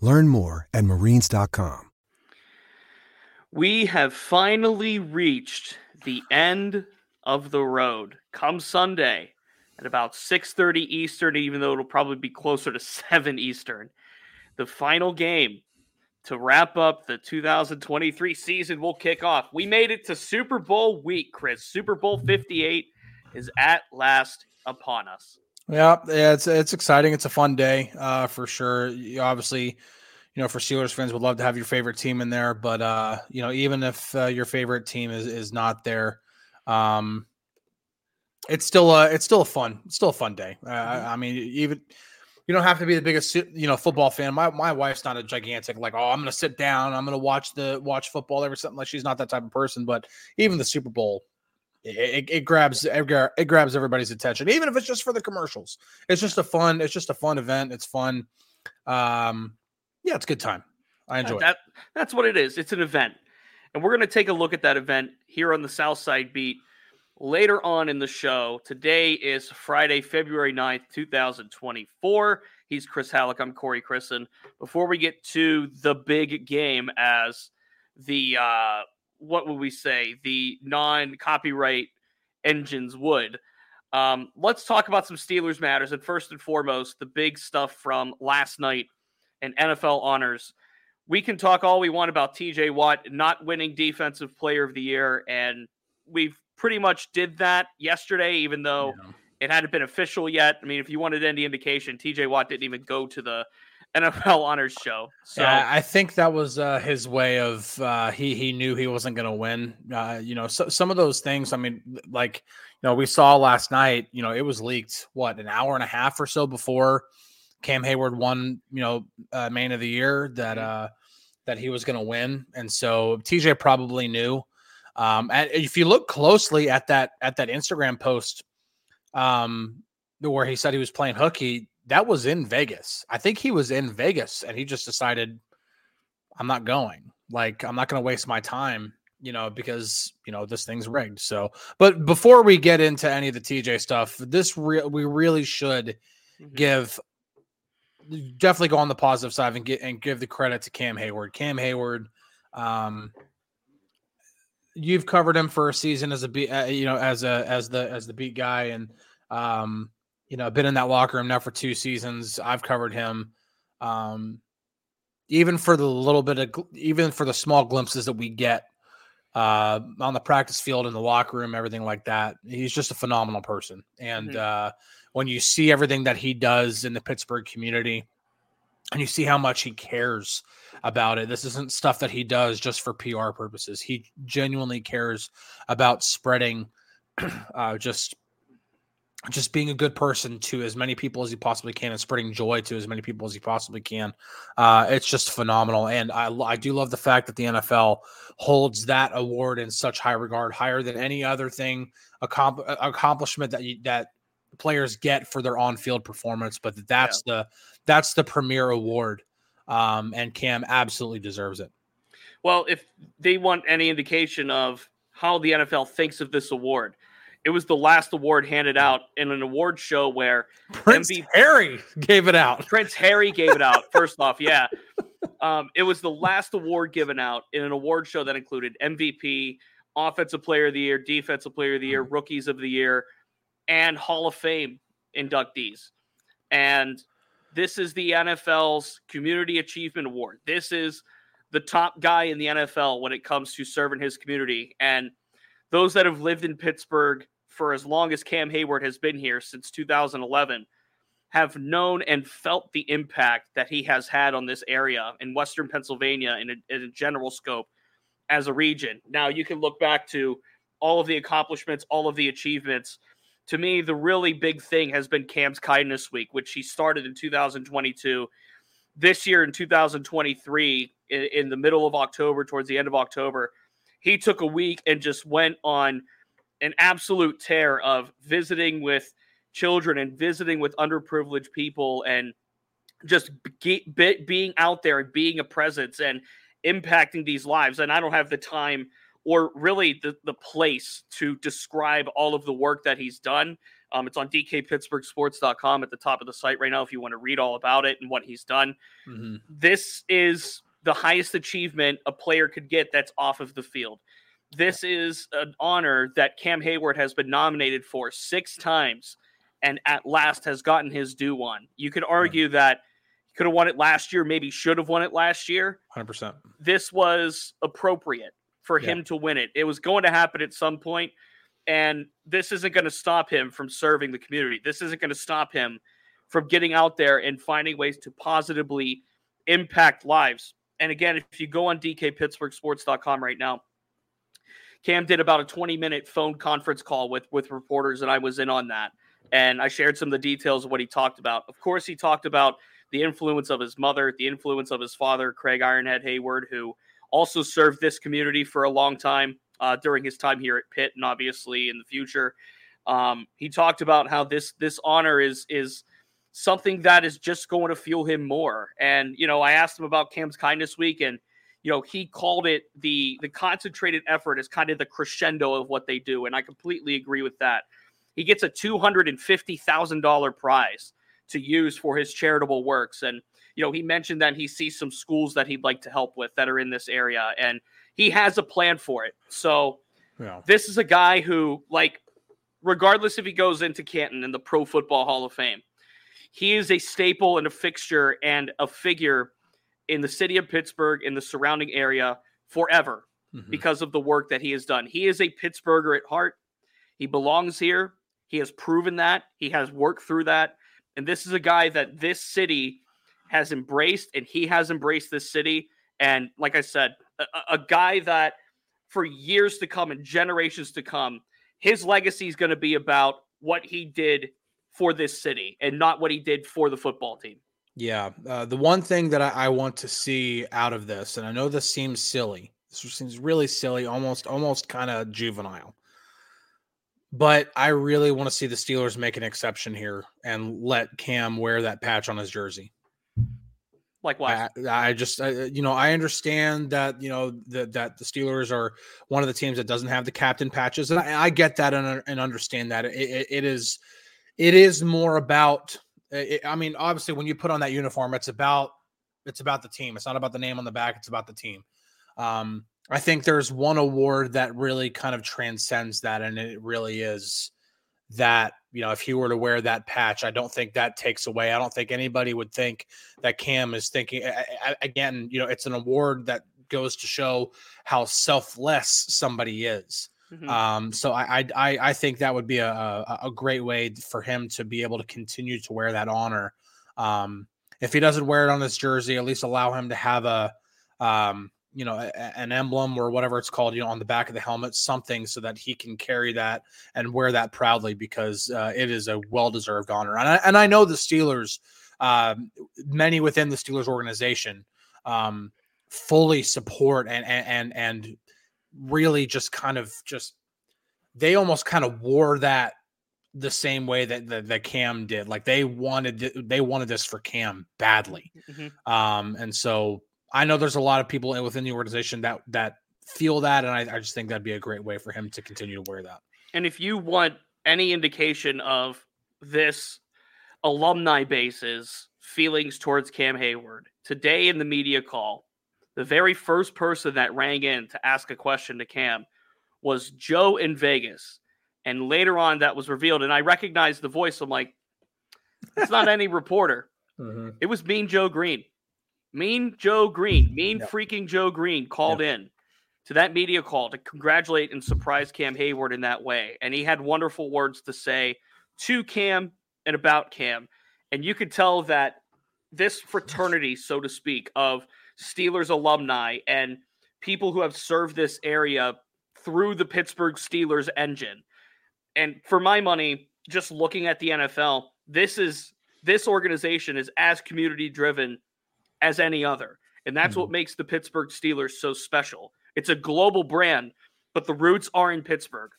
Learn more at marines.com. We have finally reached the end of the road. Come Sunday at about 6:30 Eastern, even though it'll probably be closer to 7 Eastern. The final game to wrap up the 2023 season will kick off. We made it to Super Bowl week, Chris. Super Bowl 58 is at last upon us. Yeah, yeah, it's it's exciting. It's a fun day, uh, for sure. You obviously, you know, for Steelers fans, would love to have your favorite team in there, but uh, you know, even if uh, your favorite team is is not there, um, it's still a it's still a fun it's still a fun day. Uh, I I mean, even you don't have to be the biggest you know football fan. My my wife's not a gigantic like oh I'm gonna sit down I'm gonna watch the watch football every something like she's not that type of person. But even the Super Bowl it, it, it grabs it, grabs everybody's attention, even if it's just for the commercials. It's just a fun. It's just a fun event. It's fun. Um, yeah, it's a good time. I enjoy it. that that's what it is. It's an event. And we're going to take a look at that event here on the South Side Beat later on in the show. Today is Friday, February 9th, 2024. He's Chris Halicke. I'm Corey Crisan. Before we get to the big game as the uh what would we say? The non-copyright engines would. Um, let's talk about some Steelers matters. And first and foremost, the big stuff from last night and NFL honors we can talk all we want about TJ Watt not winning defensive player of the year and we've pretty much did that yesterday even though it hadn't been official yet. I mean, if you wanted any indication, TJ Watt didn't even go to the NFL honors show. So yeah, I think that was uh, his way of uh, he he knew he wasn't going to win. Uh, you know, so, some of those things. I mean, like you know, we saw last night. You know, it was leaked what an hour and a half or so before Cam Heyward won. You know, uh, man of the year that uh, that he was going to win, and so TJ probably knew. Um, and if you look closely at that at that Instagram post, um, where he said he was playing hooky, that was in Vegas. I think he was in Vegas and he just decided, I'm not going. Like, I'm not going to waste my time, you know, because, you know, this thing's rigged. So, but before we get into any of the TJ stuff, this real, we really should give, definitely go on the positive side and get, and give the credit to Cam Heyward. Cam Heyward, um, you've covered him for a season as a beat, uh, you know, as a, as the, as the beat guy. And, um, you know, been in that locker room now for two seasons. I've covered him. Um, even for the little bit of, even for the small glimpses that we get uh, on the practice field, in the locker room, everything like that, he's just a phenomenal person. And Mhm. uh, when you see everything that he does in the Pittsburgh community, and you see how much he cares about it. This isn't stuff that he does just for PR purposes. He genuinely cares about spreading uh, just just being a good person to as many people as he possibly can and spreading joy to as many people as he possibly can. Uh, it's just phenomenal. And I, I do love the fact that the NFL holds that award in such high regard, higher than any other thing, accom- accomplishment that you, that players get for their on-field performance. But that's the, that's the premier award. Um, and Cam absolutely deserves it. Well, if they want any indication of how the NFL thinks of this award, it was the last award handed out in an award show where Prince MVP, Harry gave it out. Prince Harry gave it out. First off, yeah, um, it was the last award given out in an award show that included MVP, Offensive Player of the Year, Defensive Player of the Year, mm-hmm. Rookies of the Year, and Hall of Fame inductees. And this is the NFL's Community Achievement Award. This is the top guy in the NFL when it comes to serving his community. And those that have lived in Pittsburgh for as long as Cam Heyward has been here since 2011 have known and felt the impact that he has had on this area in Western Pennsylvania in a, in a general scope as a region. Now, you can look back to all of the accomplishments, all of the achievements. To me, the really big thing has been Cam's Kindness Week, which he started in 2022. This year in 2023, in, in the middle of October, towards the end of October, he took a week and just went on an absolute tear of visiting with children and visiting with underprivileged people and just be, be, being out there and being a presence and impacting these lives. And I don't have the time or really the, the place to describe all of the work that he's done. Um, it's on dkpittsburghsports.com at the top of the site right now if you want to read all about it and what he's done. Mm-hmm. This is the highest achievement a player could get that's off of the field. This is an honor that Cam Heyward has been nominated for six times and at last has gotten his due on. You could argue that he could have won it last year, maybe should have won it last year. 100%. This was appropriate for yeah. him to win it. It was going to happen at some point, and this isn't going to stop him from serving the community. This isn't going to stop him from getting out there and finding ways to positively impact lives. And again, if you go on dkpittsburghsports.com right now, Cam did about a 20 minute phone conference call with with reporters, and I was in on that. And I shared some of the details of what he talked about. Of course, he talked about the influence of his mother, the influence of his father, Craig Ironhead Heyward, who also served this community for a long time uh, during his time here at Pitt, and obviously in the future. Um, he talked about how this this honor is is something that is just going to fuel him more. And you know, I asked him about Cam's Kindness Week, and you know, he called it the the concentrated effort is kind of the crescendo of what they do, and I completely agree with that. He gets a two hundred and fifty thousand dollar prize to use for his charitable works, and you know, he mentioned that he sees some schools that he'd like to help with that are in this area, and he has a plan for it. So, yeah. this is a guy who, like, regardless if he goes into Canton in the Pro Football Hall of Fame he is a staple and a fixture and a figure in the city of Pittsburgh in the surrounding area forever mm-hmm. because of the work that he has done. He is a Pittsburgher at heart. He belongs here. He has proven that. He has worked through that. And this is a guy that this city has embraced and he has embraced this city. And like I said, a, a guy that for years to come and generations to come, his legacy is going to be about what he did for this city and not what he did for the football team. Yeah. Uh, the one thing that I, I, want to see out of this, and I know this seems silly, this seems really silly, almost, almost kind of juvenile. But I really want to see the Steelers make an exception here and let Cam wear that patch on his jersey. Likewise, I, I just, I, you know, I understand that you know that that the Steelers are one of the teams that doesn't have the captain patches, and I, I get that and, and understand that it, it, it is it is more about it, i mean obviously when you put on that uniform it's about it's about the team. It's not about the name on the back it's about the team. Um, i think there's one award that really kind of transcends that and it really is that you know if he were to wear that patch i don't think that takes away. I don't think anybody would think that cam is thinking again you know it's an award that goes to show how selfless somebody is Mm-hmm. Um, so I, I I think that would be a, a, great way for him to be able to continue to wear that honor. Um, if he doesn't wear it on his jersey, at least allow him to have a um, you know, a, an emblem or whatever it's called, you know, on the back of the helmet, something so that he can carry that and wear that proudly because uh, it is a well deserved honor. And I, and I know the Steelers, uh, many within the Steelers organization, um, fully support and and and really just kind of just they almost kind of wore that the same way that that, that Cam did. Like they wanted they wanted this for Cam badly, mm-hmm. um, and so I know there's a lot of people within the organization that that feel that, and I, I just think that'd be a great way for him to continue to wear that. And if you want any indication of this alumni base's feelings towards Cam Heyward, today in the media call, the very first person that rang in to ask a question to Cam was Joe in Vegas. And later on, that was revealed, and I recognized the voice. I'm like, it's not any reporter. Mm-hmm. It was Mean Joe Greene. Mean Joe Greene, mean yep. freaking Joe Greene called yep. in to that media call to congratulate and surprise Cam Heyward in that way. And he had wonderful words to say to Cam and about Cam. And you could tell that this fraternity, so to speak, of Steelers alumni and people who have served this area through the Pittsburgh Steelers engine. And for my money, just looking at the NFL, this is this organization is as community driven as any other. And that's mm-hmm. what makes the Pittsburgh Steelers so special. It's a global brand, but the roots are in Pittsburgh.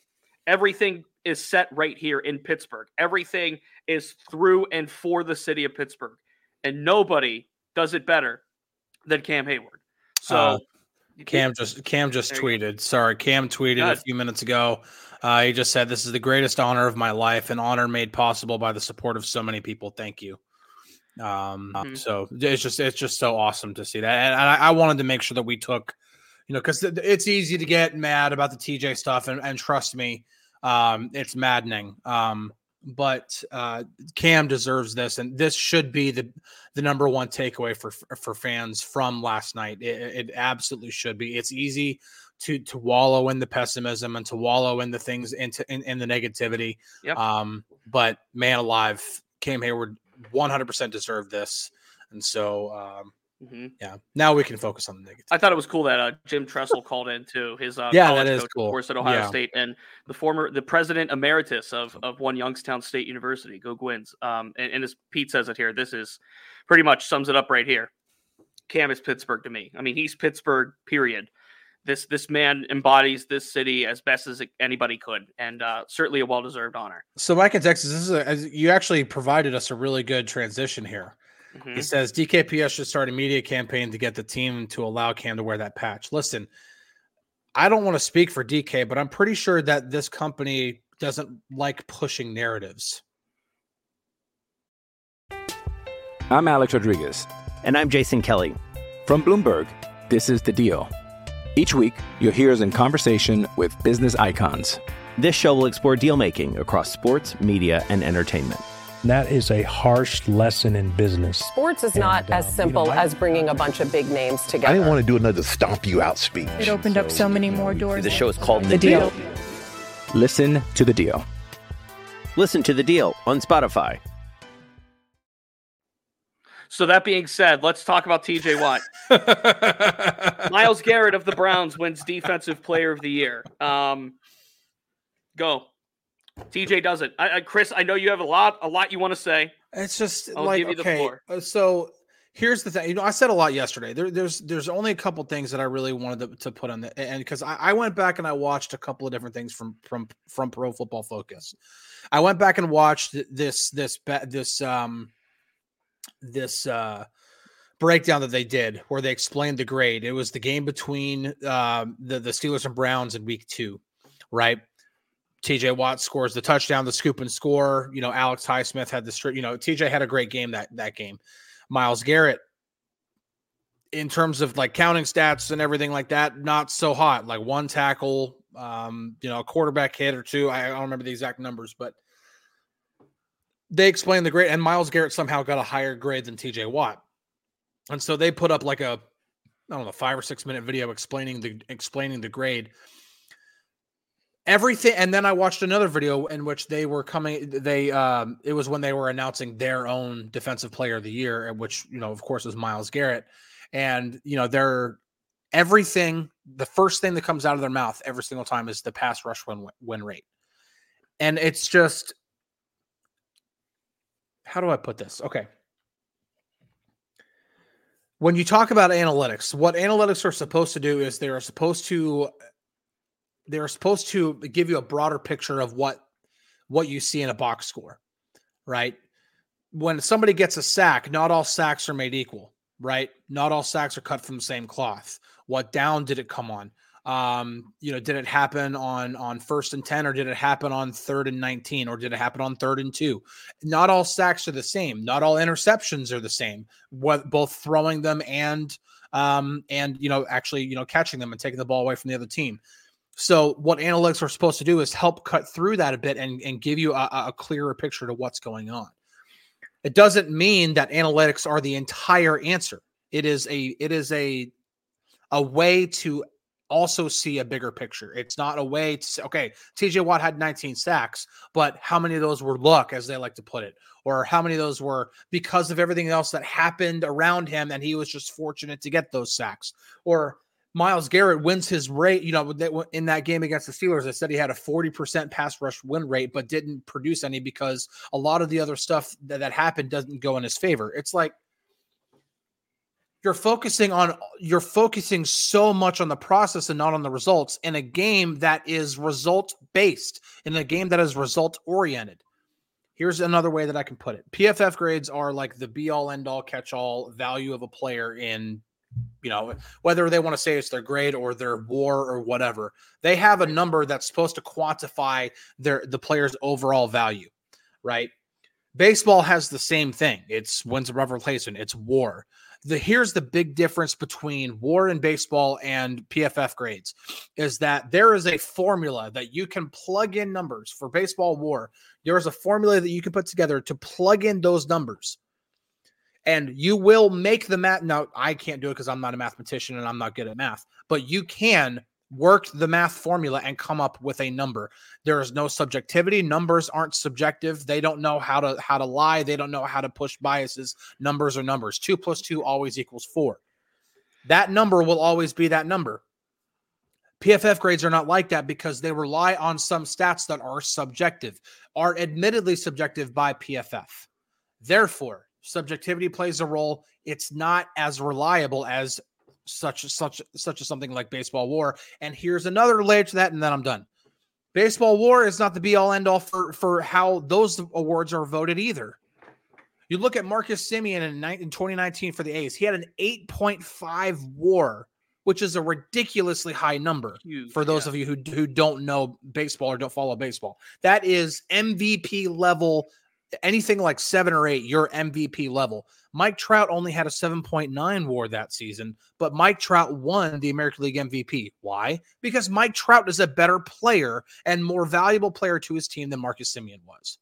Everything is set right here in Pittsburgh. Everything is through and for the city of Pittsburgh. And nobody does it better than Cam Heyward. So uh, Cam just Cam just tweeted. Sorry, Cam tweeted a few minutes ago. Uh, he just said, "This is the greatest honor of my life, an honor made possible by the support of so many people. Thank you." Um, mm-hmm. so it's just it's just so awesome to see that, and I, I wanted to make sure that we took, you know, because it's easy to get mad about the TJ stuff, and, and trust me, um, it's maddening. Um, but uh, Cam deserves this, and this should be the the number one takeaway for for fans from last night. It, it absolutely should be. It's easy to to wallow in the pessimism and to wallow in the things into in, in the negativity. Yep. Um, but man alive, Cam Heyward 100% deserved this, and so um, mm-hmm. yeah. Now we can focus on the negative. I thought it was cool that uh, Jim Tressel called in too. His uh, yeah, that is coach, cool. Of course, at Ohio yeah. State, and the former the president emeritus of of one Youngstown State University. Go Guins. Um, and, and as Pete says it here, this is pretty much sums it up right here. Cam is Pittsburgh to me. I mean, he's Pittsburgh. Period this this man embodies this city as best as anybody could, and uh, certainly a well deserved honor. So, Mike in Texas, this is a, you actually provided us a really good transition here. Mm-hmm. He says DKPS should start a media campaign to get the team to allow Cam to wear that patch. Listen, I don't want to speak for DK, but I'm pretty sure that this company doesn't like pushing narratives. I'm Alex Rodriguez. And I'm Jason Kelly. From Bloomberg, this is The Deal. Each week, you'll hear us in conversation with business icons. This show will explore deal making across sports, media, and entertainment. That is a harsh lesson in business. Sports is and, not as simple you know, I, as bringing a bunch of big names together. I didn't want to do another stomp you out speech. It opened so, up so many more doors. The show is called The, the deal. deal. Listen to the deal. Listen to the deal on Spotify. So that being said, let's talk about TJ Watt. Myles Garrett of the Browns wins Defensive Player of the Year. Um, go. TJ does it. I, I, Chris, I know you have a lot, a lot you want to say. It's just I'll like okay. Uh, so here's the thing. You know, I said a lot yesterday. There, there's there's only a couple things that I really wanted to, to put on the and because I, I, went back and I watched a couple of different things from from from Pro Football Focus. I went back and watched this this this um this uh, breakdown that they did where they explained the grade. It was the game between uh, the the Steelers and Browns in Week Two, right? TJ Watt scores the touchdown, the scoop and score. You know, Alex Highsmith had the straight. You know, TJ had a great game that that game. Myles Garrett, in terms of like counting stats and everything like that, not so hot. Like one tackle, um, you know, a quarterback hit or two. I, don't remember the exact numbers, but they explained the grade, and Myles Garrett somehow got a higher grade than TJ Watt. And so they put up like a, I don't know, five or six minute video explaining the explaining the grade. Everything, and then I watched another video in which they were coming. They, um, it was when they were announcing their own defensive player of the year, which you know, of course, was Myles Garrett. And you know, they're everything. The first thing that comes out of their mouth every single time is the pass rush win win rate, and it's just how do I put this? Okay. When you talk about analytics, what analytics are supposed to do is they are supposed to they are supposed to give you a broader picture of what what you see in a box score, right? When somebody gets a sack, not all sacks are made equal, right? Not all sacks are cut from the same cloth. What down did it come on? Um, you know, did it happen on on first and 10 or did it happen on third and 19 or did it happen on third and 2? Not all sacks are the same. Not all interceptions are the same. What both throwing them and um and you know actually, you know, catching them and taking the ball away from the other team. So what analytics are supposed to do is help cut through that a bit and, and give you a, a clearer picture to what's going on. It doesn't mean that analytics are the entire answer. It is a it is a a way to also see a bigger picture. It's not a way to say, okay, TJ Watt had 19 sacks, but how many of those were luck, as they like to put it, or how many of those were because of everything else that happened around him and he was just fortunate to get those sacks, or Myles Garrett wins his rate. You know, in that game against the Steelers, I said he had a 40% pass rush win rate, but didn't produce any because a lot of the other stuff that, that happened doesn't go in his favor. It's like you're focusing on you're focusing so much on the process and not on the results in a game that is result based, in a game that is result oriented. Here's another way that I can put it. PFF grades are like the be all end all catch all value of a player in you know, whether they want to say it's their grade or their war or whatever, they have a number that's supposed to quantify their the player's overall value, right? Baseball has the same thing. It's wins above replacement. It's war. The here's the big difference between war and baseball and PFF grades is that there is a formula that you can plug in numbers for baseball war. There is a formula that you can put together to plug in those numbers and you will make the math. Now, I can't do it because I'm not a mathematician and I'm not good at math, but you can work the math formula and come up with a number. There is no subjectivity. Numbers aren't subjective. They don't know how to how to lie. They don't know how to push biases. Numbers are numbers. Two plus two always equals four. That number will always be that number. PFF grades are not like that because they rely on some stats that are subjective, are admittedly subjective by PFF. Therefore, subjectivity plays a role. It's not as reliable as such such such as something like baseball war. And here's another layer to that, and then I'm done. Baseball war is not the be all end all for for how those awards are voted either. You look at Marcus Semien in, in 2019 for the A's. He had an 8.5 WAR, which is a ridiculously high number Huge, for those yeah. of you who who don't know baseball or don't follow baseball. That is MVP level anything like seven or eight, you're MVP level. Mike Trout only had a 7.9 war that season, but Mike Trout won the American League MVP. Why? Because Mike Trout is a better player and more valuable player to his team than Marcus Semien was.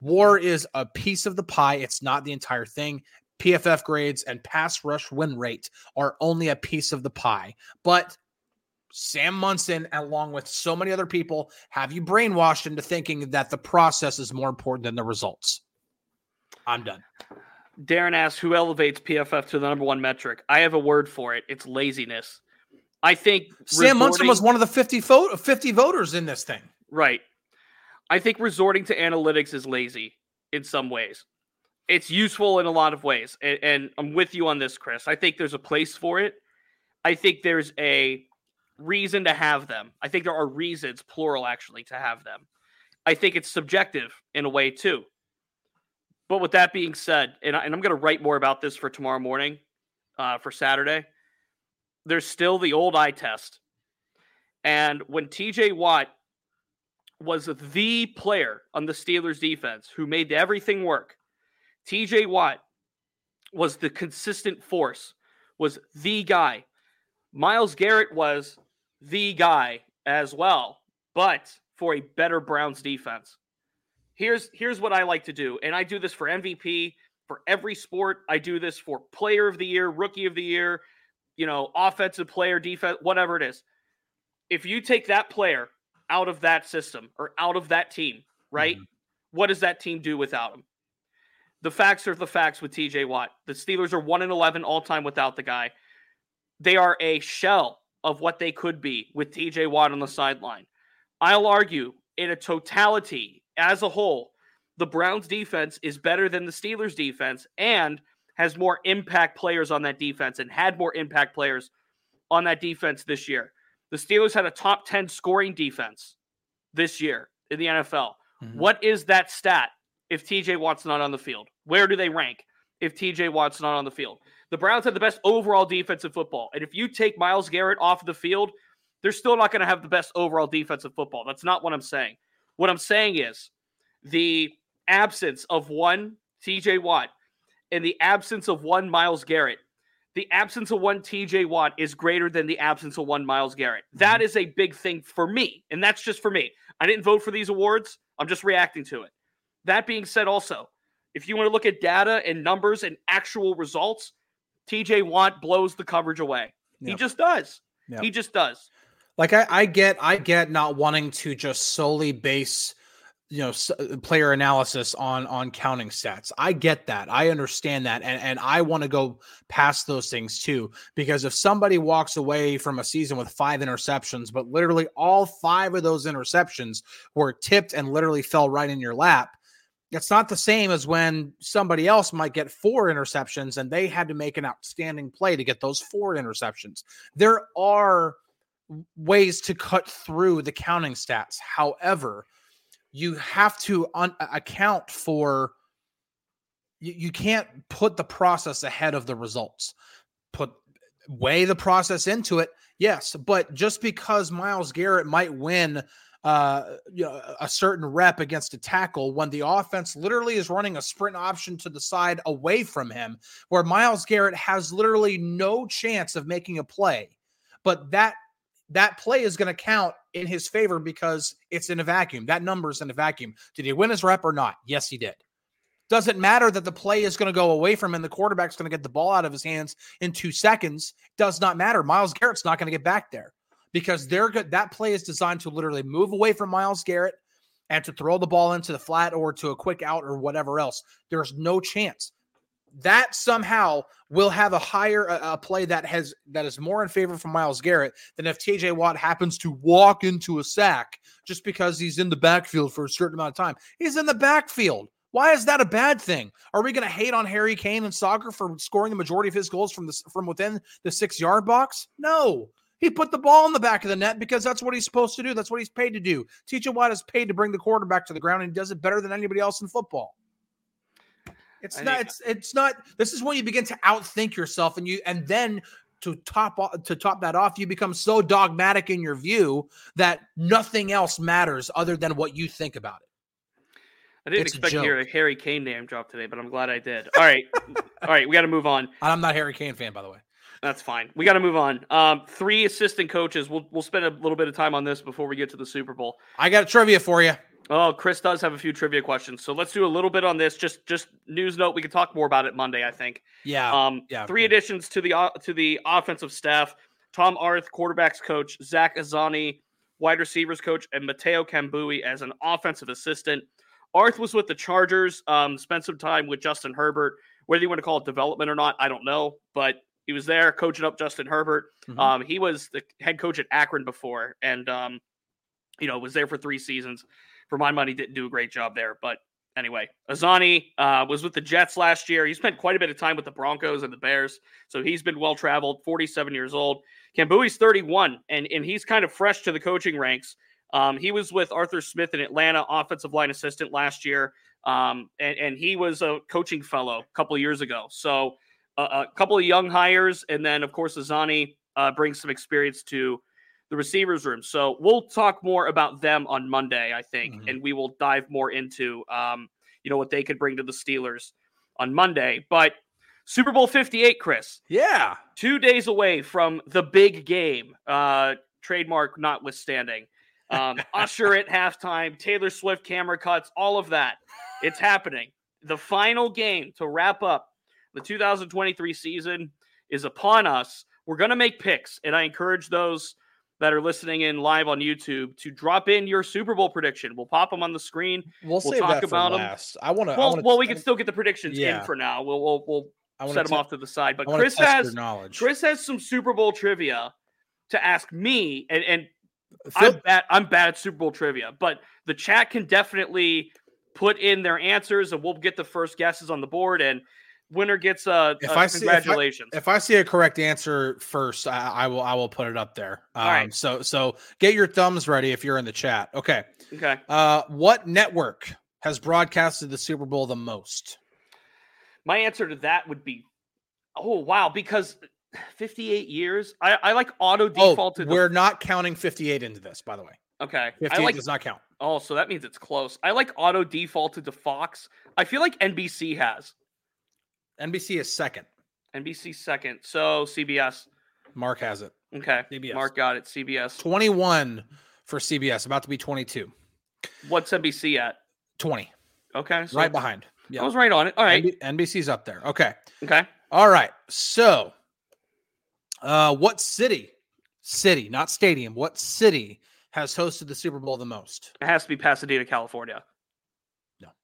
War is a piece of the pie, it's not the entire thing. PFF grades and pass rush win rate are only a piece of the pie. But Sam Monson, along with so many other people, have you brainwashed into thinking that the process is more important than the results. I'm done. Darren asks, who elevates PFF to the number one metric? I have a word for it. It's laziness. I think Sam resorting... Monson was one of the 50, 50 voters in this thing. Right. I think resorting to analytics is lazy in some ways. It's useful in a lot of ways. And, and I'm with you on this, Chris. I think there's a place for it. I think there's a reason to have them. I think there are reasons, plural actually, to have them. I think it's subjective in a way too. But with that being said, and, I, am going to write more about this for tomorrow morning, uh, for Saturday. There's still the old eye test, and when T.J. Watt was the player on the Steelers defense who made everything work, T.J. Watt was the consistent force, was the guy. Myles Garrett was the guy as well, but for a better Browns defense. Here's here's what I like to do, and I do this for MVP for every sport. I do this for Player of the Year, Rookie of the Year, you know, offensive player, defense, whatever it is. If you take that player out of that system or out of that team, right? Mm-hmm. What does that team do without him? The facts are the facts with TJ Watt. The Steelers are 1 and 11 all time without the guy. They are a shell of what they could be with TJ Watt on the sideline. I'll argue in a totality as a whole, the Browns defense is better than the Steelers defense and has more impact players on that defense and had more impact players on that defense this year. The Steelers had a top 10 scoring defense this year in the NFL. Mm-hmm. What is that stat if TJ Watt's not on the field? Where do they rank if TJ Watt's not on the field? The Browns have the best overall defense defensive football. And if you take Myles Garrett off the field, they're still not going to have the best overall defense defensive football. That's not what I'm saying. What I'm saying is the absence of one TJ Watt and the absence of one Myles Garrett, the absence of one TJ Watt is greater than the absence of one Myles Garrett. That Mm-hmm. is a big thing for me. And that's just for me. I didn't vote for these awards. I'm just reacting to it. That being said, also, if you want to look at data and numbers and actual results, TJ Watt blows the coverage away. He just does. Yep. He just does. Like I, I get, I get not wanting to just solely base, you know, player analysis on on counting stats. I get that. I understand that, and and I want to go past those things too. Because if somebody walks away from a season with five interceptions, but literally all five of those interceptions were tipped and literally fell right in your lap. It's not the same as when somebody else might get four interceptions and they had to make an outstanding play to get those four interceptions. There are ways to cut through the counting stats. However, you have to un- account for you, you can't put the process ahead of the results. Put weigh the process into it. Yes, but just because Myles Garrett might win uh, you know, a certain rep against a tackle when the offense literally is running a sprint option to the side away from him, where Myles Garrett has literally no chance of making a play. But that that play is going to count in his favor because it's in a vacuum. That number is in a vacuum. Did he win his rep or not? Yes, he did. Doesn't matter that the play is going to go away from him the quarterback's going to get the ball out of his hands in two seconds. Does not matter. Myles Garrett's not going to get back there because they're good. That play is designed to literally move away from Myles Garrett and to throw the ball into the flat or to a quick out or whatever else. There's no chance that somehow will have a higher a, a play that has that is more in favor for Myles Garrett than if TJ Watt happens to walk into a sack just because he's in the backfield for a certain amount of time. He's in the backfield. Why is that a bad thing? Are we going to hate on Harry Kane and soccer for scoring the majority of his goals from the from within the six yard box? No. He put the ball in the back of the net because that's what he's supposed to do. That's what he's paid to do. TJ Watt is paid to bring the quarterback to the ground, and he does it better than anybody else in football. It's I not. think- It's it's not. This is when you begin to outthink yourself, and you and then to top to top that off, you become so dogmatic in your view that nothing else matters other than what you think about it. I didn't It's expect to hear a. Harry Kane name drop today, but I'm glad I did. All right. All right. We got to move on. I'm not a Harry Kane fan, by the way. That's fine. We got to move on. Um, three assistant coaches. We'll, we'll spend a little bit of time on this before we get to the Super Bowl. I got a trivia for you. Oh, Chris does have a few trivia questions. So let's do a little bit on this. Just just news note. We can talk more about it Monday, I think. Yeah. Um, yeah, three additions to the uh, to the offensive staff: Tom Arth, quarterbacks coach; Zach Azzanni, wide receivers coach; and Mateo Kambui as an offensive assistant. Arth was with the Chargers. Um, spent some time with Justin Herbert. Whether you want to call it development or not, I don't know, but he was there coaching up Justin Herbert. Mhm. Um, he was the head coach at Akron before, and um, you know was there for three seasons. For my money, didn't do a great job there, but anyway, Azzanni uh, was with the Jets last year. He spent quite a bit of time with the Broncos and the Bears, so he's been well traveled. Forty-seven years old. Kambui's thirty-one, and and he's kind of fresh to the coaching ranks. Um, he was with Arthur Smith in Atlanta, offensive line assistant last year, um, and and he was a coaching fellow a couple of years ago. So uh, a couple of young hires, and then of course Azzanni uh, brings some experience to the receivers room. So we'll talk more about them on Monday, I think, Mhm. and we will dive more into um, you know what they could bring to the Steelers on Monday. But Super Bowl Fifty Eight, Chris, Yeah. two days away from the big game, uh, trademark notwithstanding. Um, Usher at halftime, Taylor Swift camera cuts, all of that. It's happening. The final game to wrap up the 2023 season is upon us. We're going to make picks, and I encourage those that are listening in live on YouTube to drop in your Super Bowl prediction. We'll pop them on the screen. We'll, We'll talk about them. last. I want to. Well, well, we can still get the predictions Yeah. in for now. We'll we'll, we'll set them off to the side. But Chris has knowledge. Chris has some Super Bowl trivia to ask me, and and Phil- I'm bad. I'm bad at Super Bowl trivia, but the chat can definitely put in their answers, and we'll get the first guesses on the board. And winner gets a, If uh, I see- if I- congratulations. If I see a correct answer first, I, I will I will put it up there. Um, All right. So so get your thumbs ready if you're in the chat. Okay. okay, Uh, what network has broadcasted the Super Bowl the most? my answer to that would be Oh wow, because 58 years. I, I like auto Oh, defaulted. to- we're not counting 58 into this, by the way. okay. 58 I like. does not count. Oh, so that means it's close. I like auto defaulted to Fox. I feel like NBC has NBC is second. NBC second. So CBS. Mark has it. Okay. CBS. Mark got it. CBS. 21 for CBS, about to be 22. What's NBC at? 20, Okay. So right behind. Yeah. I was right on it. All right. NB- NBC's up there. Okay. Okay. All right. So, uh, what city, city, not stadium, what city has hosted the Super Bowl the most? It has to be Pasadena, California. No. Not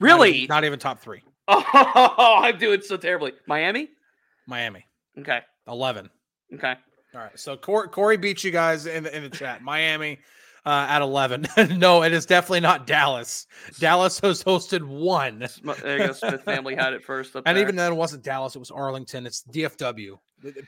Really? even- Not even top three. Oh, I'm doing so terribly. Miami? Miami, Okay. 11. Okay. All right. So Corey, Corey beat you guys in the, in the chat. Miami uh, at 11. no, it is definitely not Dallas. Dallas has hosted one. You go. Smith family had it first. Up And there. even then, it wasn't Dallas. It was Arlington. It's DFW.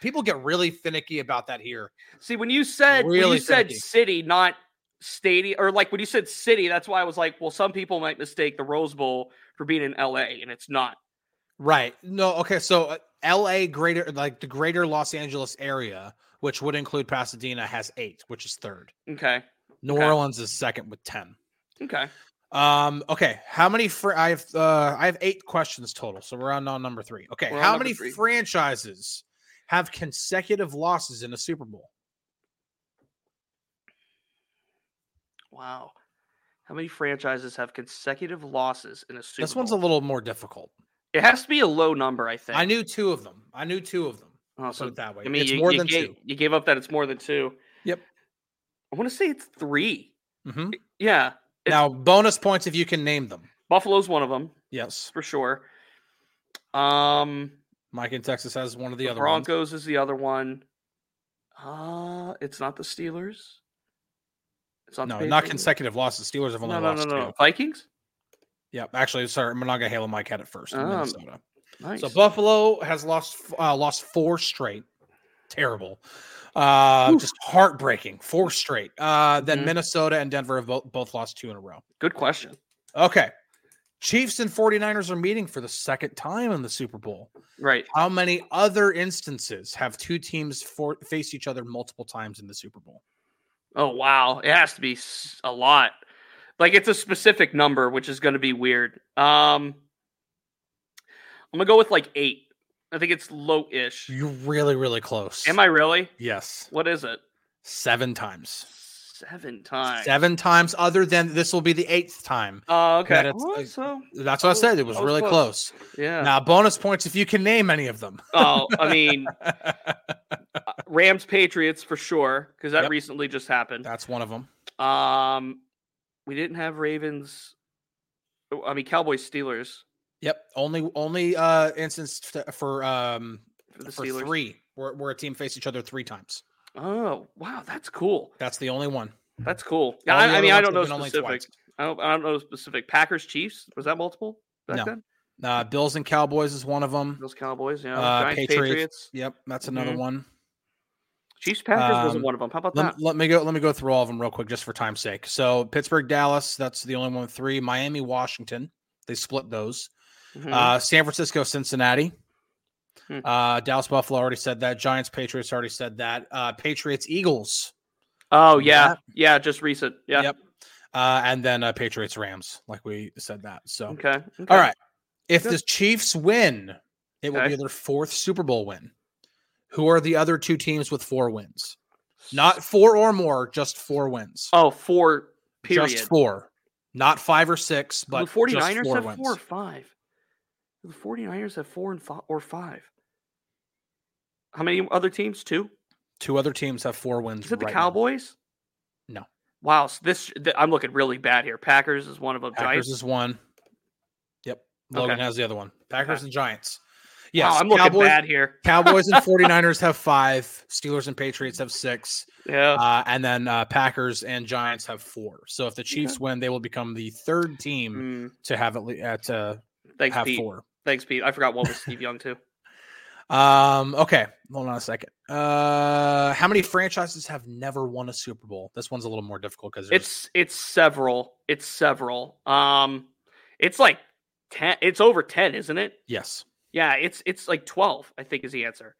People get really finicky about that here. See, when you said when Really you said city, not stadium, or like when you said city, that's why I was like, well, some people might mistake the Rose Bowl for being in LA, and it's not. Right. No. Okay. So uh, L.A. greater, like the greater Los Angeles area, which would include Pasadena, has eight, which is third. Okay. New Okay. Orleans is second with ten. Okay. Um. Okay. How many? Fr- I have. Uh. I have eight questions total. So we're on, on number three. Okay. We're How many three. franchises have consecutive losses in a Super Bowl? Wow. How many franchises have consecutive losses in a Super this one's a little more difficult. It has to be a low number, I think. I knew two of them. I knew two of them. Oh, so put it that way. I mean, it's you, more you than gave, two. You gave up that it's more than two. Yep. I want to say it's three. hmm Yeah. It's, Now, bonus points if you can name them. Buffalo's one of them Yes. for sure. Um, Mike in Texas has one of the, the other ones. Broncos is the other one. Uh, it's not the Steelers. It's the No, not consecutive losses. Steelers have only No, no, lost no, no, two. no. Vikings. Yep. Actually, sorry, Monaga Halo Mike had it first. Um, Minnesota. Nice. So Buffalo has lost uh, lost four straight. Terrible. Uh, just heartbreaking. Four straight. Uh, then Mhm. Minnesota and Denver have both, both lost two in a row. Good question. Okay. Chiefs and 49ers are meeting for the second time in the Super Bowl. Right. How many other instances have two teams for, faced each other multiple times in the Super Bowl? Oh wow, it has to be a lot. Like it's a specific number, which is going to be weird. Um, I'm gonna go with like eight. I think it's low-ish. You're really, really close. Am I really? Yes. What is it? Seven times. Seven times. Seven times, other than this will be the eighth time. Oh, okay. that Oh, so That's what I said. It was was really close. close. yeah. Now, bonus points if you can name any of them. Oh, I mean, Rams Patriots for sure because that Yep. recently just happened. That's one of them. Um, we didn't have Ravens. I mean, Cowboys Steelers Yep. Only only uh instance for um for the for Steelers. three where, where a team faced each other three times. Oh, wow, that's cool. That's the only one. That's cool. Yeah, I, I mean, I don't know have been only specific. I don't, I don't know specific. Packers Chiefs was that multiple back No. then? Uh, Bills and Cowboys is one of them. Those Cowboys, yeah. Uh, Giants, Patriots. Patriots. Yep, that's another Mhm. one. Chiefs Packers wasn't Um, one of them. How about Let, that? let me go. Let me go through all of them real quick, just for time's sake. So Pittsburgh, Dallas. That's the only one with three. Miami, Washington. They split those. Mhm. Uh, San Francisco, Cincinnati. Hmm. Uh, Dallas, Buffalo already said that. Giants, Patriots already said that. Uh, Patriots, Eagles. oh yeah, that? yeah, just recent. Yeah. Yep. Uh, and then uh, Patriots, Rams, like we said that. So Okay. okay. all right. If Good. the Chiefs win, it will Okay. be their fourth Super Bowl win. Who are the other two teams with four wins? Not four or more, just four wins. Oh, four. Period. Just four. Not five or six, but the 49ers just four have wins. four or five. The 49ers have four and five or five. How many other teams? Two. Two other teams have four wins. Is it the right now. Cowboys? No. Wow, so this th- I'm looking really bad here. Packers is one of them. Packers Giants. is one. Yep. Logan Okay. has the other one. Packers Okay. and Giants. Wow, I'm looking Cowboys, bad here. Cowboys and 49ers have five. Steelers and Patriots have six. Yeah. Uh, and then uh, Packers and Giants have four. So if the Chiefs win, they will become the third team Mm, to have at least uh, to thanks, have Pete. four. Thanks, Pete. I forgot one was Steve Young too. Um, okay, hold on a second. Uh, how many franchises have never won a Super Bowl? This one's a little more difficult because It's it's several. It's several. Um, it's like ten. It's over ten, isn't it? yes, Yeah, it's it's like 12, I think is the answer.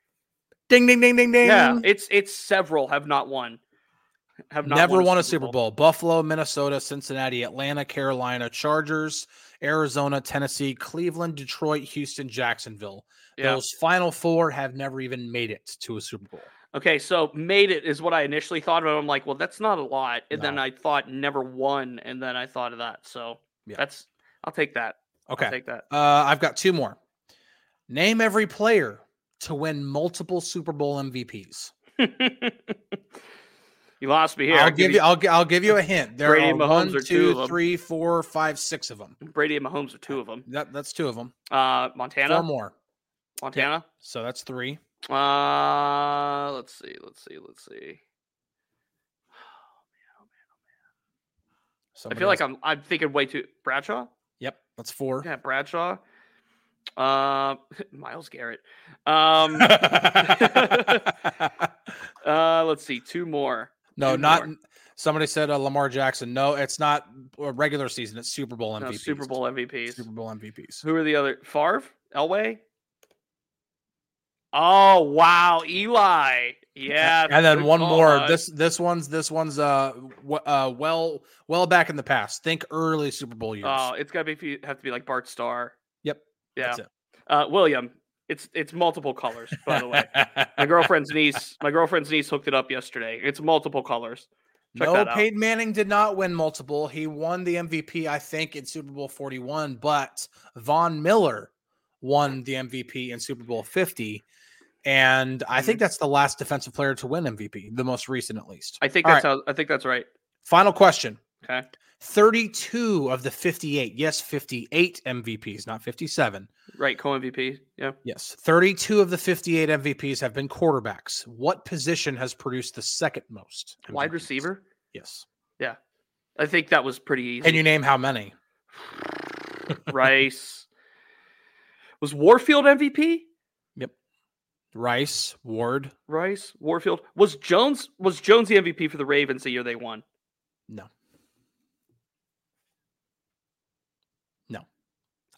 Ding ding ding ding ding. Yeah, it's it's several have not won. Have not Never won, a Super Bowl. Buffalo, Minnesota, Cincinnati, Atlanta, Carolina, Chargers, Arizona, Tennessee, Cleveland, Detroit, Houston, Jacksonville. Yeah. Those final four have never even made it to a Super Bowl. Okay, so made it is what I initially thought of. I'm like, well, that's not a lot. And then I thought never won, and then I thought of that. So Yeah. that's I'll take that. Okay. I'll take that. Uh, I've got two more. Name every player to win multiple Super Bowl MVPs. you lost me here. I'll give you. I'll, I'll give you a hint. There Brady are Mahomes one, are two two, of them. three, four, five, six of them. Brady and Mahomes are two of them. That, that's two of them. Uh, Montana, Four more. Montana. So that's three. Uh, let's see, let's see, let's see. Oh man, oh man, oh man. I Somebody feel like I'm I'm thinking way too Bradshaw. Yep, that's four. Yeah, Bradshaw. Uh, Myles Garrett. Um, uh, let's see, two more. no, Two not. more. Somebody said uh, Lamar Jackson. No, it's not a regular season. It's Super Bowl No, MVPs. Super Bowl MVPs. Super Bowl MVPs. Who are the other? Favre, Elway. Oh wow, Eli. Yeah, and then one call, more. This this one's this one's uh w- uh well well back in the past. Think early Super Bowl years. Oh, it's gotta be have to be like Bart Starr. Yep. Yeah, That's it. Uh, William. It's it's multiple colors, by the way. my girlfriend's niece, my girlfriend's niece hooked it up yesterday. It's multiple colors. Check no, that. Peyton Manning did not win multiple. He won the MVP, I think, in Super Bowl 41, but Von Miller won the MVP in Super Bowl 50. And I Mm-hmm. think that's the last defensive player to win MVP, the most recent at least. I think All that's right, how. I think that's right. final question. Okay. 32 of the 58, yes, 58 MVPs, not 57. Right, co MVP. Yeah. Yes, 32 of the 58 MVPs have been quarterbacks. What position has produced the second most? Wide receiver. Yes. Yeah. I think that was pretty easy. Can you name how many? Rice. Was Warfield MVP? Yep. Rice, Ward. Rice, Warfield. Was Jones was Jones the MVP for the Ravens the year they won? No.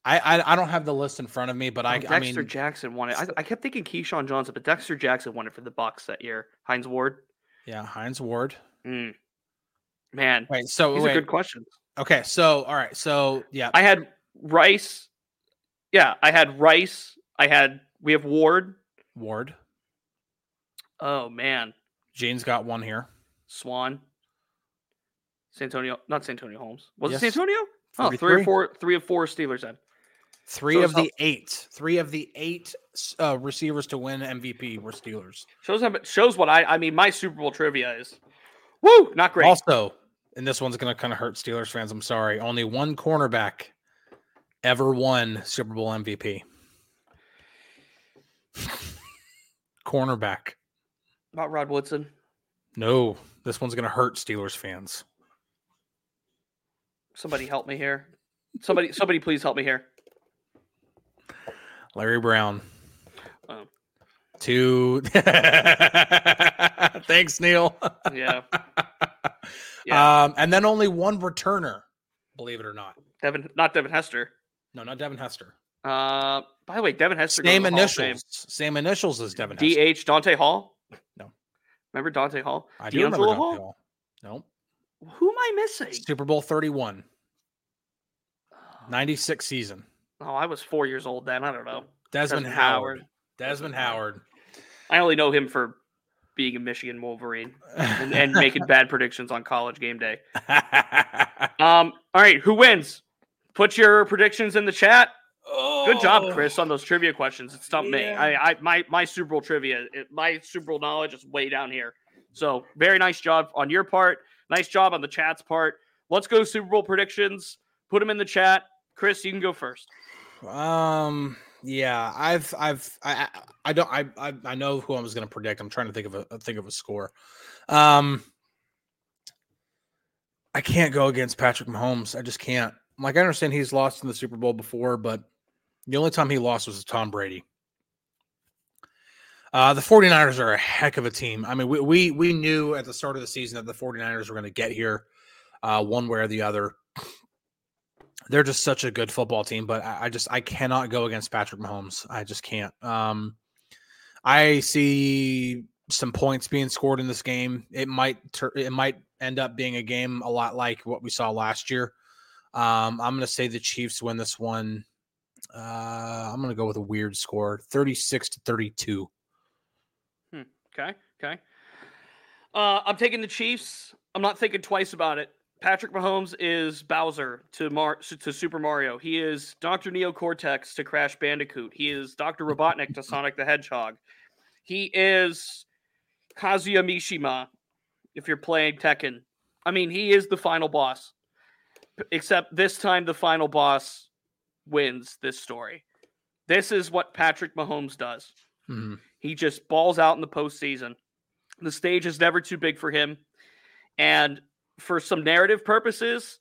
I, I I don't have the list in front of me, but I, Oh, I Dexter mean Jackson won it. I, I kept thinking Keyshawn Johnson, but Dexter Jackson won it for the Bucs that year. Hines Ward. yeah, Hines Ward. Mm. Man, Wait, so these wait. are good questions. Okay, so all right, so yeah, I had Rice. Yeah, I had Rice. I had we have Ward. Ward. Oh man, Jane's got one here. Swann. Santonio, not Santonio Holmes. Was Yes. it Santonio? Oh, three or four, three of four Steelers then. Three So of it's the eight, three of the eight uh, receivers to win MVP were Steelers. Shows how shows what I I mean. My Super Bowl trivia is, woo, not great. Also, and this one's going to kind of hurt Steelers fans. I'm sorry. Only one cornerback ever won Super Bowl MVP. cornerback. About Rod Woodson. No, this one's going to hurt Steelers fans. Somebody help me here. Somebody, somebody, please help me here. Larry Brown. Oh. Two. Thanks, Neil. Yeah, yeah. Um, and then only one returner, believe it or not. Devin, not Devin Hester. No, not Devin Hester. Uh, by the way, Devin Hester. Same to the Hall of Fame. initials. Same initials as Devin Hester. DH Dante Hall. No. Remember Dante Hall? I do remember Dante Hall? Hall. No. Who am I missing? Super Bowl 31. 96 season. Oh, I was four years old then. I don't know. Desmond, Desmond Howard. Howard. Desmond Howard. I only know him for being a Michigan Wolverine and, and making bad predictions on college game day. Um, all right, who wins? Put your predictions in the chat. Good job, Chris, on those trivia questions. It stumped me. Oh. I, I my my Super Bowl trivia, it, my Super Bowl knowledge is way down here. So very nice job on your part. Nice job on the chat's part. Let's go Super Bowl predictions. Put them in the chat. Chris, you can go first. Um. Yeah, I've, I've, I, I don't, I, I, I know who I was going to predict. I'm trying to think of a, think of a score. Um. I can't go against Patrick Mahomes. I just can't. Like, I understand he's lost in the Super Bowl before, but the only time he lost was to Tom Brady. Uh, the 49ers are a heck of a team. I mean, we, we, we knew at the start of the season that the 49ers were going to get here uh, one way or the other. They're just such a good football team. But I, I just I cannot go against Patrick Mahomes. I just can't. Um, I see some points being scored in this game. It might tur- it might end up being a game a lot like what we saw last year. Um, I'm going to say the Chiefs win this one. Uh, I'm going to go with a weird score, 36 to 32. Hmm. Okay. Okay. Uh, I'm taking the Chiefs. I'm not thinking twice about it. Patrick Mahomes is Bowser to Mar- to Super Mario. He is Dr. Neo Cortex to Crash Bandicoot. He is Dr. Robotnik to Sonic the Hedgehog. He is Kazuya Mishima if you're playing Tekken. I mean, he is the final boss. Except this time the final boss wins this story. This is what Patrick Mahomes does. Mm-hmm. He just balls out in the postseason. The stage is never too big for him. And for some narrative purposes,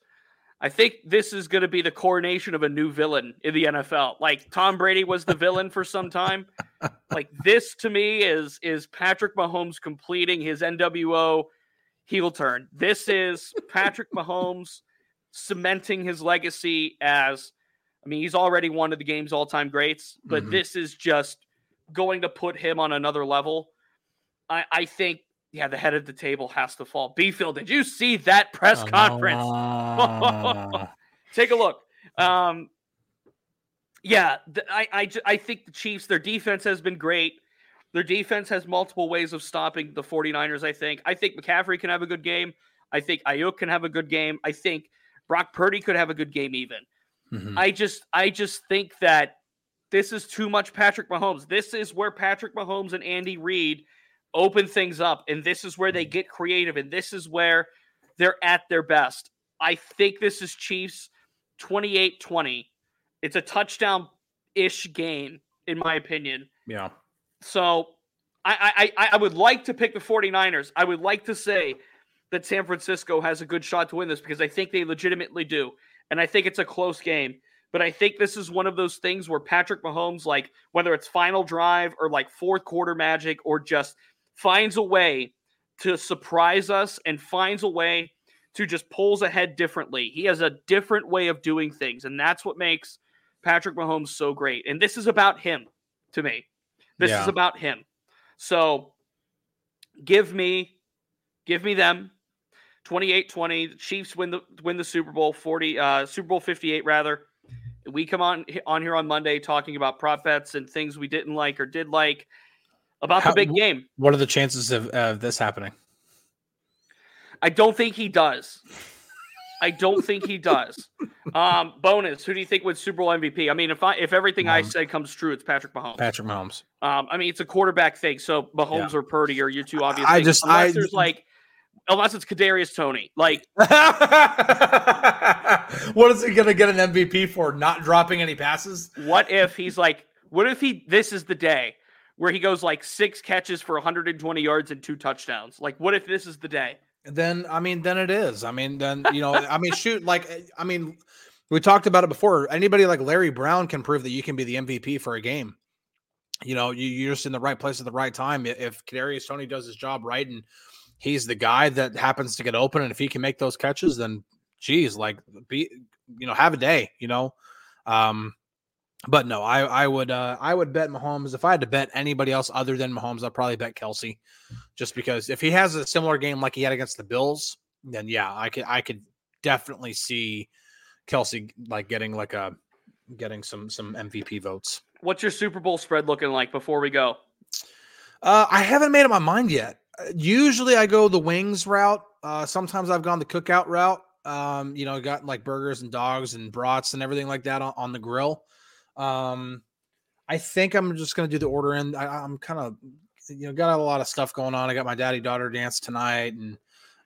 I think this is going to be the coronation of a new villain in the NFL. Like Tom Brady was the villain for some time. Like this to me is is Patrick Mahomes completing his NWO heel turn. This is Patrick Mahomes cementing his legacy as I mean, he's already one of the game's all-time greats, but Mhm. this is just going to put him on another level. I, I think, yeah, the head of the table has to fall. Beefield, did you see that press conference? Take a look. Um, yeah, th- I, I, I think the Chiefs, their defense has been great. Their defense has multiple ways of stopping the 49ers, I think. I think McCaffrey can have a good game. I think Aiyuk can have a good game. I think Brock Purdy could have a good game even. Mhm. I just I just think that this is too much Patrick Mahomes. This is where Patrick Mahomes and Andy Reid open things up and this is where they mm. get creative and this is where they're at their best. I think this is Chiefs 28-20. It's a touchdown ish game in my opinion. yeah. So I, I I I would like to pick the 49ers. I would like to say that San Francisco has a good shot to win this because I think they legitimately do. And I think it's a close game. But I think this is one of those things where Patrick Mahomes, like whether it's final drive or like fourth quarter magic or just finds a way to surprise us and finds a way to just pulls ahead differently. He has a different way of doing things. And that's what makes Patrick Mahomes so great. And this is about him to me. This Yeah. is about him. So give me give me them 28-20 the chiefs win the win the super bowl 40 uh super bowl 58 rather we come on on here on monday talking about prop bets and things we didn't like or did like about How- the big game What are the chances of, of this happening? i don't think he does i don't think he does um bonus who do you think wins super bowl mvp i mean if i if everything i said comes true it's patrick mahomes Patrick Mahomes. Um, I mean, it's a quarterback thing. So Mahomes or Purdy are your two obvious. I things, just- unless I- there's like, unless it's Kadarius Toney. Like, what is he going to get an MVP for? Not dropping any passes? what if he's like, what if he? This is the day where he goes like six catches for 120 yards and two touchdowns. Like, what if this is the day? Then I mean, then it is. I mean, then you know, I mean, shoot, like eh, I mean, we talked about it before. Anybody like Larry Brown can prove that you can be the MVP for a game. You know, you, you're just in the right place at the right time. If Kadarius Toney does his job right and he's the guy that happens to get open, and if he can make those catches, then geez, like be you know, have a day. You know, um, but no, I I would uh I would bet Mahomes. If I had to bet anybody else other than Mahomes, I'd probably bet Kelce, just because if he has a similar game like he had against the Bills, then yeah, I could I could definitely see Kelce like getting like a getting some some MVP votes. What's your Super Bowl spread looking like before we go? Uh, I haven't made up my mind yet. Uh, Usually I go the wings route. Uh, sometimes I've gone the cookout route. Um, you know, got like burgers and dogs and brats and everything like that on, on the grill. Um, I think I'm just gonna do the order in. I, I'm kind of, you know, got a lot of stuff going on. I got my daddy daughter dance tonight, and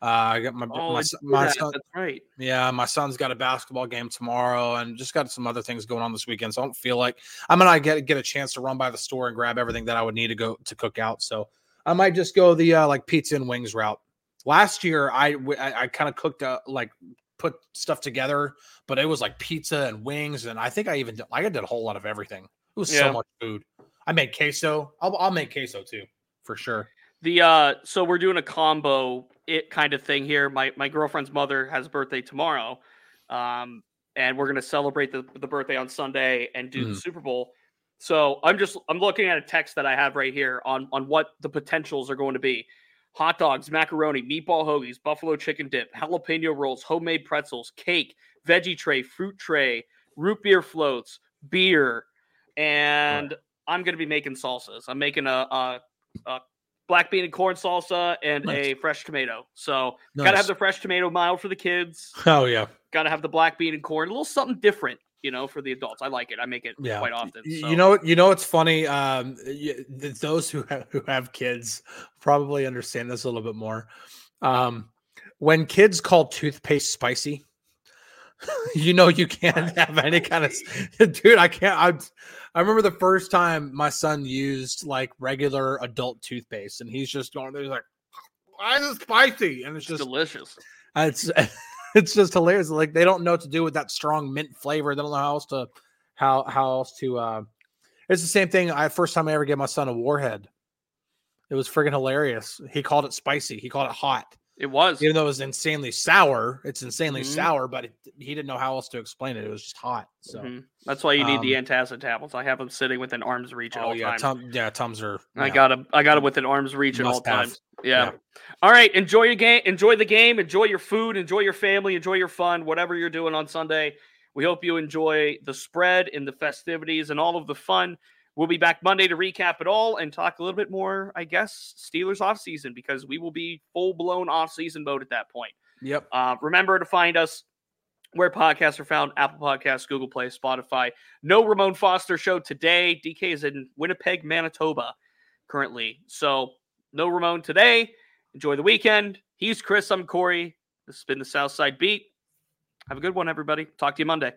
uh, I got my Oh, my, I son- my that. son. That's right. Yeah, my son's got a basketball game tomorrow, and just got some other things going on this weekend. So I don't feel like I'm gonna get get a chance to run by the store and grab everything that I would need to go to cook out. So I might just go the uh, like pizza and wings route. Last year, I I kind of cooked uh, like put stuff together, but it was like pizza and wings, and I think I even did, I did a whole lot of everything. It was Yeah. so much food. I made queso. I'll I'll make queso too for sure. The uh, so we're doing a combo it kind of thing here. My my girlfriend's mother has a birthday tomorrow. Um, and we're going to celebrate the, the birthday on Sunday and do the Mhm. Super Bowl. So I'm just I'm looking at a text that I have right here on on what the potentials are going to be. Hot dogs, macaroni, meatball hoagies, buffalo chicken dip, jalapeno rolls, homemade pretzels, cake, veggie tray, fruit tray, root beer floats, beer, and I'm going to be making salsas. I'm making a, a, a black bean and corn salsa and Nice. a fresh tomato. So got to have the fresh tomato mild for the kids. Oh yeah, Got to have the black bean and corn. A little something different, you know, for the adults. I like it. I make it yeah. quite often. So. You know, you know, it's funny. Um, y- th- those who have, who have kids probably understand this a little bit more. Um, when kids call toothpaste spicy, you know you can't have any kind of dude. I can't. I I remember the first time my son used like regular adult toothpaste, and he's just going. He's like, "Why is it spicy?" And it's it's just delicious. it's it's just hilarious. Like they don't know what to do with that strong mint flavor. They don't know how else to how how else to. uh It's the same thing. I first time I ever gave my son a warhead. It was friggin' hilarious. He called it spicy. He called it hot. It was. Even though it was insanely sour, it's insanely Mhm. sour, but it, he didn't know how else to explain it. It was just hot. So, Mhm. That's why you need the um, antacid tablets. I have them sitting within arm's reach at oh all yeah, times. Tom, yeah, Tums are. I got them. I got them within arm's reach at all times. Yeah. Yeah. All right. Enjoy your game. Enjoy the game. Enjoy your food. Enjoy your family. Enjoy your fun. Whatever you're doing on Sunday. We hope you enjoy the spread and the festivities and all of the fun. We'll be back Monday to recap it all and talk a little bit more, I guess, Steelers off season because we will be full blown off season mode at that point. Yep. Uh, remember to find us where podcasts are found Apple Podcasts, Google Play, Spotify. No Ramon Foster show today. DK is in Winnipeg, Manitoba currently. So, no Ramon today. Enjoy the weekend. He's Chris. I'm Corey. This has been the Southside Beat. Have a good one, everybody. Talk to you Monday.